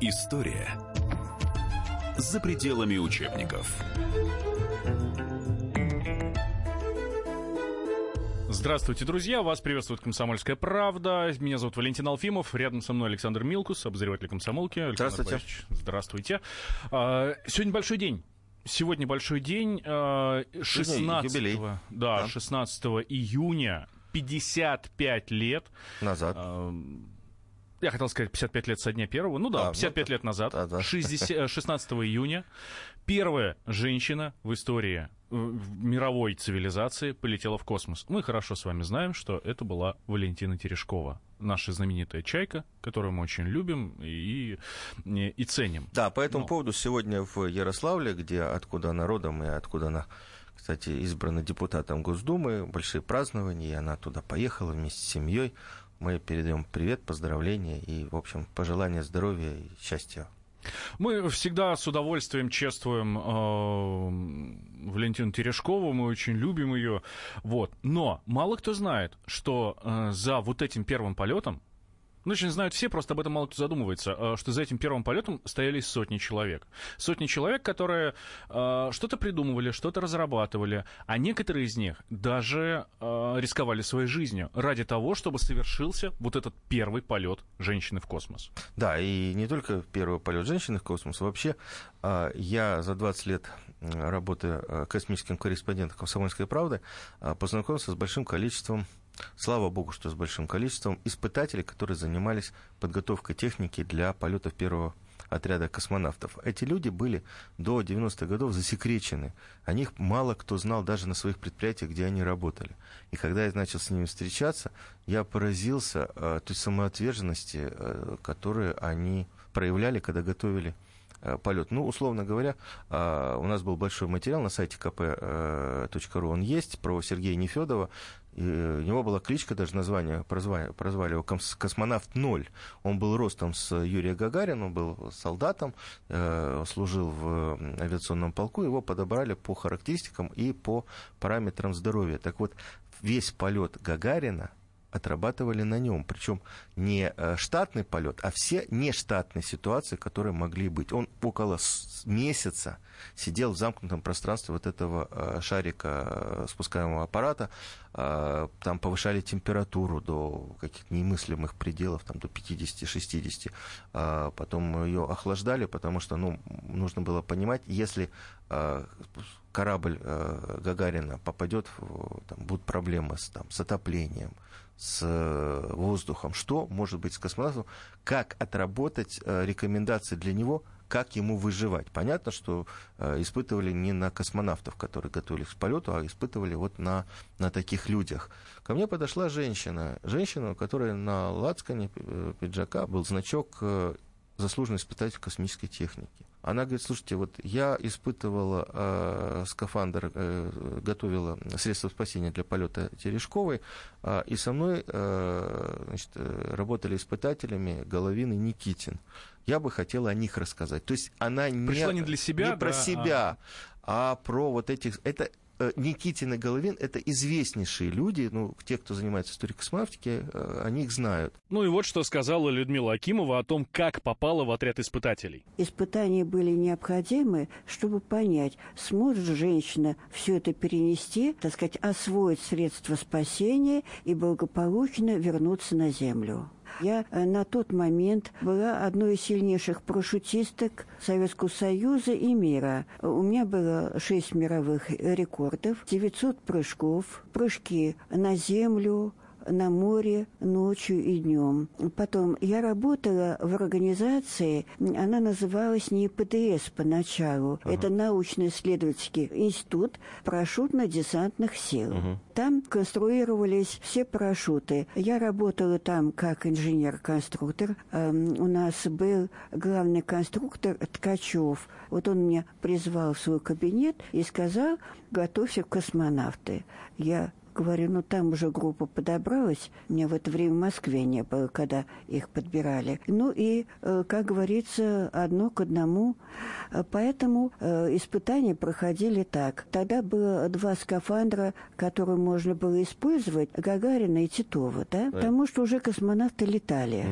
История за пределами учебников. Здравствуйте, друзья! Вас приветствует «Комсомольская правда». Меня зовут Валентин Алфимов. Рядом со мной Александр Милкус, обозреватель «Комсомолки». Александр Здравствуйте. Борисович, здравствуйте. А, Сегодня большой день. Сегодня большой день. а, 16, юбилей. Да, Да. 16 июня. 55 лет. Назад. Я хотел сказать 55 лет со дня первого. Ну да, А, 55 ну, лет назад, да, да. 60 э, 16 июня, первая женщина в истории э, мировой цивилизации полетела в космос. Мы хорошо с вами знаем, что это была Валентина Терешкова, наша знаменитая чайка, которую мы очень любим и, и, и ценим. Да, по этому Ну. поводу сегодня в Ярославле, где откуда она родом и откуда она, кстати, избрана депутатом Госдумы, большие празднования, и она туда поехала вместе с семьей. Мы передаем привет, поздравления и, в общем, пожелания здоровья и счастья. Мы всегда с удовольствием чествуем э, Валентину Терешкову, мы очень любим ее. Вот. Но мало кто знает, что э, за вот этим первым полетом, ну, очень знают все, просто об этом мало кто задумывается, э, что за этим первым полетом стояли сотни человек. Сотни человек, которые э, что-то придумывали, что-то разрабатывали, а некоторые из них даже э, рисковали своей жизнью ради того, чтобы совершился вот этот первый полет женщины в космос. Да, и не только первый полет женщины в космос. Вообще, а, я за 20 лет работы а, космическим корреспондентом «Комсомольской правды» а, познакомился с большим количеством, слава богу, что с большим количеством испытателей, которые занимались подготовкой техники для полетов первого отряда космонавтов. Эти люди были до 90-х годов засекречены. О них мало кто знал даже на своих предприятиях, где они работали. И когда я начал с ними встречаться, я поразился э, той самоотверженности, э, которую они проявляли, когда готовили э, полет. Ну, условно говоря, э, у нас был большой материал на сайте kp.ru, он есть, про Сергея Нефедова. И у него была кличка, даже название, прозвали, прозвали его «Кос- «Космонавт 0». Он был ростом с Юрия Гагарина, он был солдатом, э, служил в авиационном полку, его подобрали по характеристикам и по параметрам здоровья. Так вот, весь полет Гагарина отрабатывали на нем. Причем не э, штатный полет, а все нештатные ситуации, которые могли быть. Он около месяца сидел в замкнутом пространстве вот этого э, шарика э, спускаемого аппарата. Там повышали температуру до каких-то немыслимых пределов, там до 50-60. А Потом ее охлаждали, потому что ну, нужно было понимать, если корабль Гагарина попадет, там, будут проблемы с, там, с отоплением, с э, воздухом, что может быть с космонавтом, как отработать э, рекомендации для него, как ему выживать. Понятно, что э, испытывали не на космонавтов, которые готовились к полету, а испытывали вот на, на таких людях. Ко мне подошла женщина, женщина, у которой на лацкане пиджака был значок заслуженный испытатель космической техники. Она говорит, слушайте, вот я испытывала э, скафандр, э, готовила средства спасения для полета Терешковой, э, и со мной э, значит, э, работали испытателями Головин и Никитин. Я бы хотела о них рассказать. То есть она не, Пришла не для себя, не про да, а- себя, а про вот этих... Это Никитин и Головин это известнейшие люди, ну, те, кто занимается историей космонавтики, э, они их знают. Ну и вот что сказала Людмила Акимова о том, как попала в отряд испытателей. Испытания были необходимы, чтобы понять, сможет женщина все это перенести, так сказать, освоить средства спасения и благополучно вернуться на Землю. Я э, на тот момент была одной из сильнейших парашютисток Советского Союза и мира. У меня было шесть мировых рекордов, 900 прыжков, прыжки на Землю, на море ночью и днем. Потом я работала в организации, она называлась не ПДС поначалу, это научно-исследовательский институт парашютно-десантных сил. Там конструировались все парашюты. Я работала там как инженер-конструктор. Эм, у нас был главный конструктор Ткачев. Вот он меня призвал в свой кабинет и сказал, готовься к космонавты. Я Говорю, ну там уже группа подобралась. Мне в это время в Москве не было, когда их подбирали. Ну и, э, как говорится, одно к одному. Э, Поэтому э, испытания проходили так. Тогда было два скафандра, которые можно было использовать, Гагарина и Титова, да? Потому что уже космонавты летали.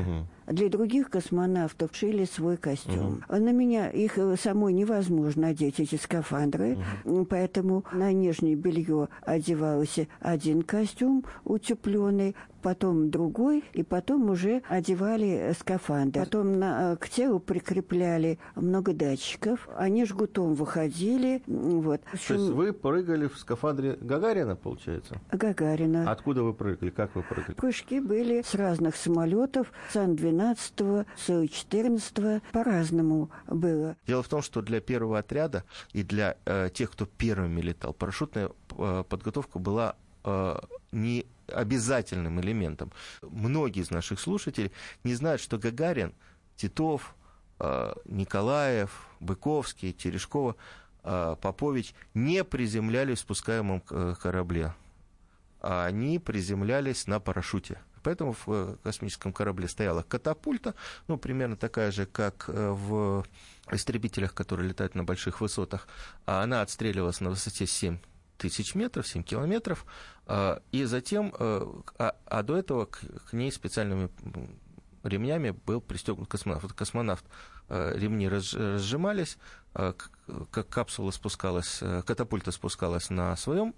Для других космонавтов шили свой костюм. Угу. На меня их э, самой невозможно одеть, эти скафандры, угу. поэтому на нижнее белье одевался один костюм утепленный, потом другой, и потом уже одевали скафандр. Потом на, э, к телу прикрепляли много датчиков. Они жгутом выходили. Вот. То есть вы прыгали в скафандре Гагарина, получается? Гагарина. Откуда вы прыгали? Как вы прыгали? Прыжки были с разных самолетов. Сан-12, Су-14. По-разному было. Дело в том, что для первого отряда и для э, тех, кто первыми летал, парашютная э, подготовка была э, не обязательным элементом. Многие из наших слушателей не знают, что Гагарин, Титов, э, Николаев, Быковский, Терешкова, э, Попович не приземлялись в спускаемом э, корабле. А они приземлялись на парашюте. Поэтому в космическом корабле стояла катапульта, ну, примерно такая же, как в истребителях, которые летают на больших высотах. А она отстреливалась на высоте 7 тысяч метров, 7 километров, а, и затем, э, а, а до этого к, к ней специальными ремнями был пристегнут космонавт. Вот космонавт, э, ремни разжимались, э, как капсула спускалась, катапульта спускалась на своем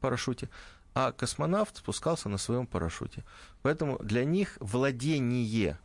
парашюте, а космонавт спускался на своем парашюте. Поэтому для них владение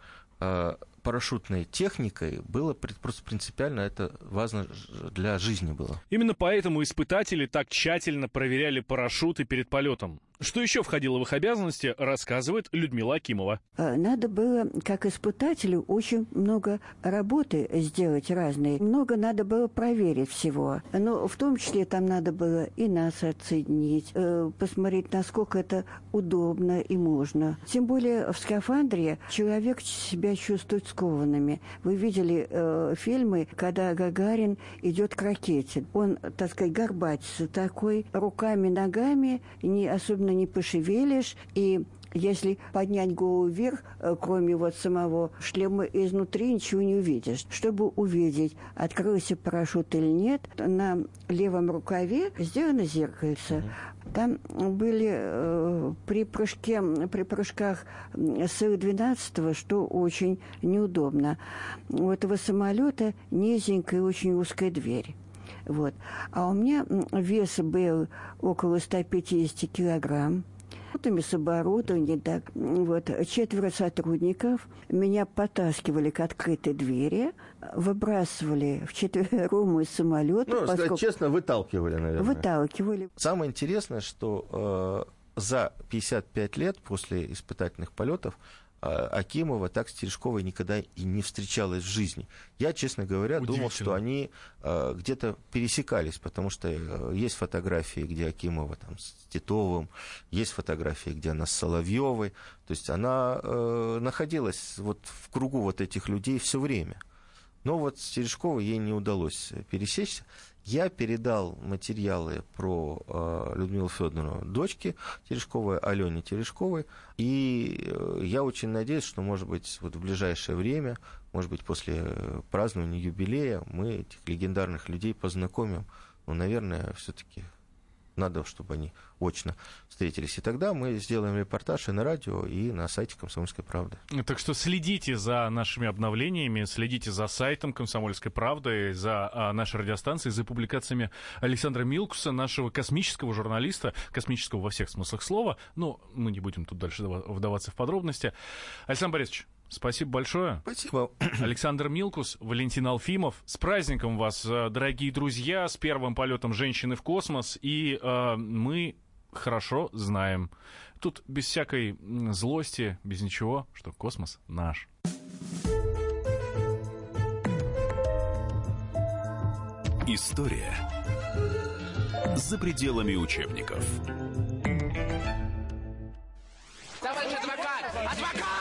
парашютной техникой было просто принципиально это важно для жизни было. Именно поэтому испытатели так тщательно проверяли парашюты перед полетом. Что еще входило в их обязанности, рассказывает Людмила Акимова. А, надо было, как испытателю, очень много работы сделать разные. Много надо было проверить всего. Но в том числе там надо было и нас отсоединить, э, посмотреть, насколько это удобно и можно. Тем более в скафандре человек себя чувствует скованными. Вы видели э, фильмы, когда Гагарин идет к ракете. Он, так сказать, горбатится такой, руками, ногами, не особенно не пошевелишь, и если поднять голову вверх, э, кроме вот самого шлема изнутри, ничего не увидишь. Чтобы увидеть, открылся парашют или нет, на левом рукаве сделано зеркальце. Там были э, при прыжке, при прыжках с 12 что очень неудобно. У этого самолета низенькая, очень узкая дверь. Вот. А у меня вес был около 150 килограмм. С оборудованием, так, вот, четверо сотрудников меня потаскивали к открытой двери, выбрасывали в четвером из самолета. Ну, поскольку... честно, выталкивали, наверное. Выталкивали. Самое интересное, что э, за 55 лет после испытательных полетов Акимова так с Терешковой никогда и не встречалась в жизни. Я, честно говоря, думал, что они э, где-то пересекались, потому что э, есть фотографии, где Акимова там, с Титовым, есть фотографии, где она с Соловьевой. То есть она э, находилась вот в кругу вот этих людей все время. Но вот с Терешковой ей не удалось пересечься. Я передал материалы про э, Людмилу Федоровну дочке Терешковой, Алене Терешковой, и э, я очень надеюсь, что, может быть, вот в ближайшее время, может быть, после празднования юбилея мы этих легендарных людей познакомим. Ну, наверное, все-таки надо, чтобы они очно встретились. И тогда мы сделаем репортаж и на радио, и на сайте «Комсомольской правды». Так что следите за нашими обновлениями, следите за сайтом «Комсомольской правды», за а, нашей радиостанцией, за публикациями Александра Милкуса, нашего космического журналиста, космического во всех смыслах слова. Но мы не будем тут дальше вдаваться в подробности. Александр Борисович, Спасибо большое. Спасибо. Александр Милкус, Валентин Алфимов. С праздником вас, э, дорогие друзья, с первым полетом женщины в космос. И э, мы хорошо знаем, тут без всякой злости, без ничего, что космос наш. История за пределами учебников. Товарищ адвокат! Адвокат!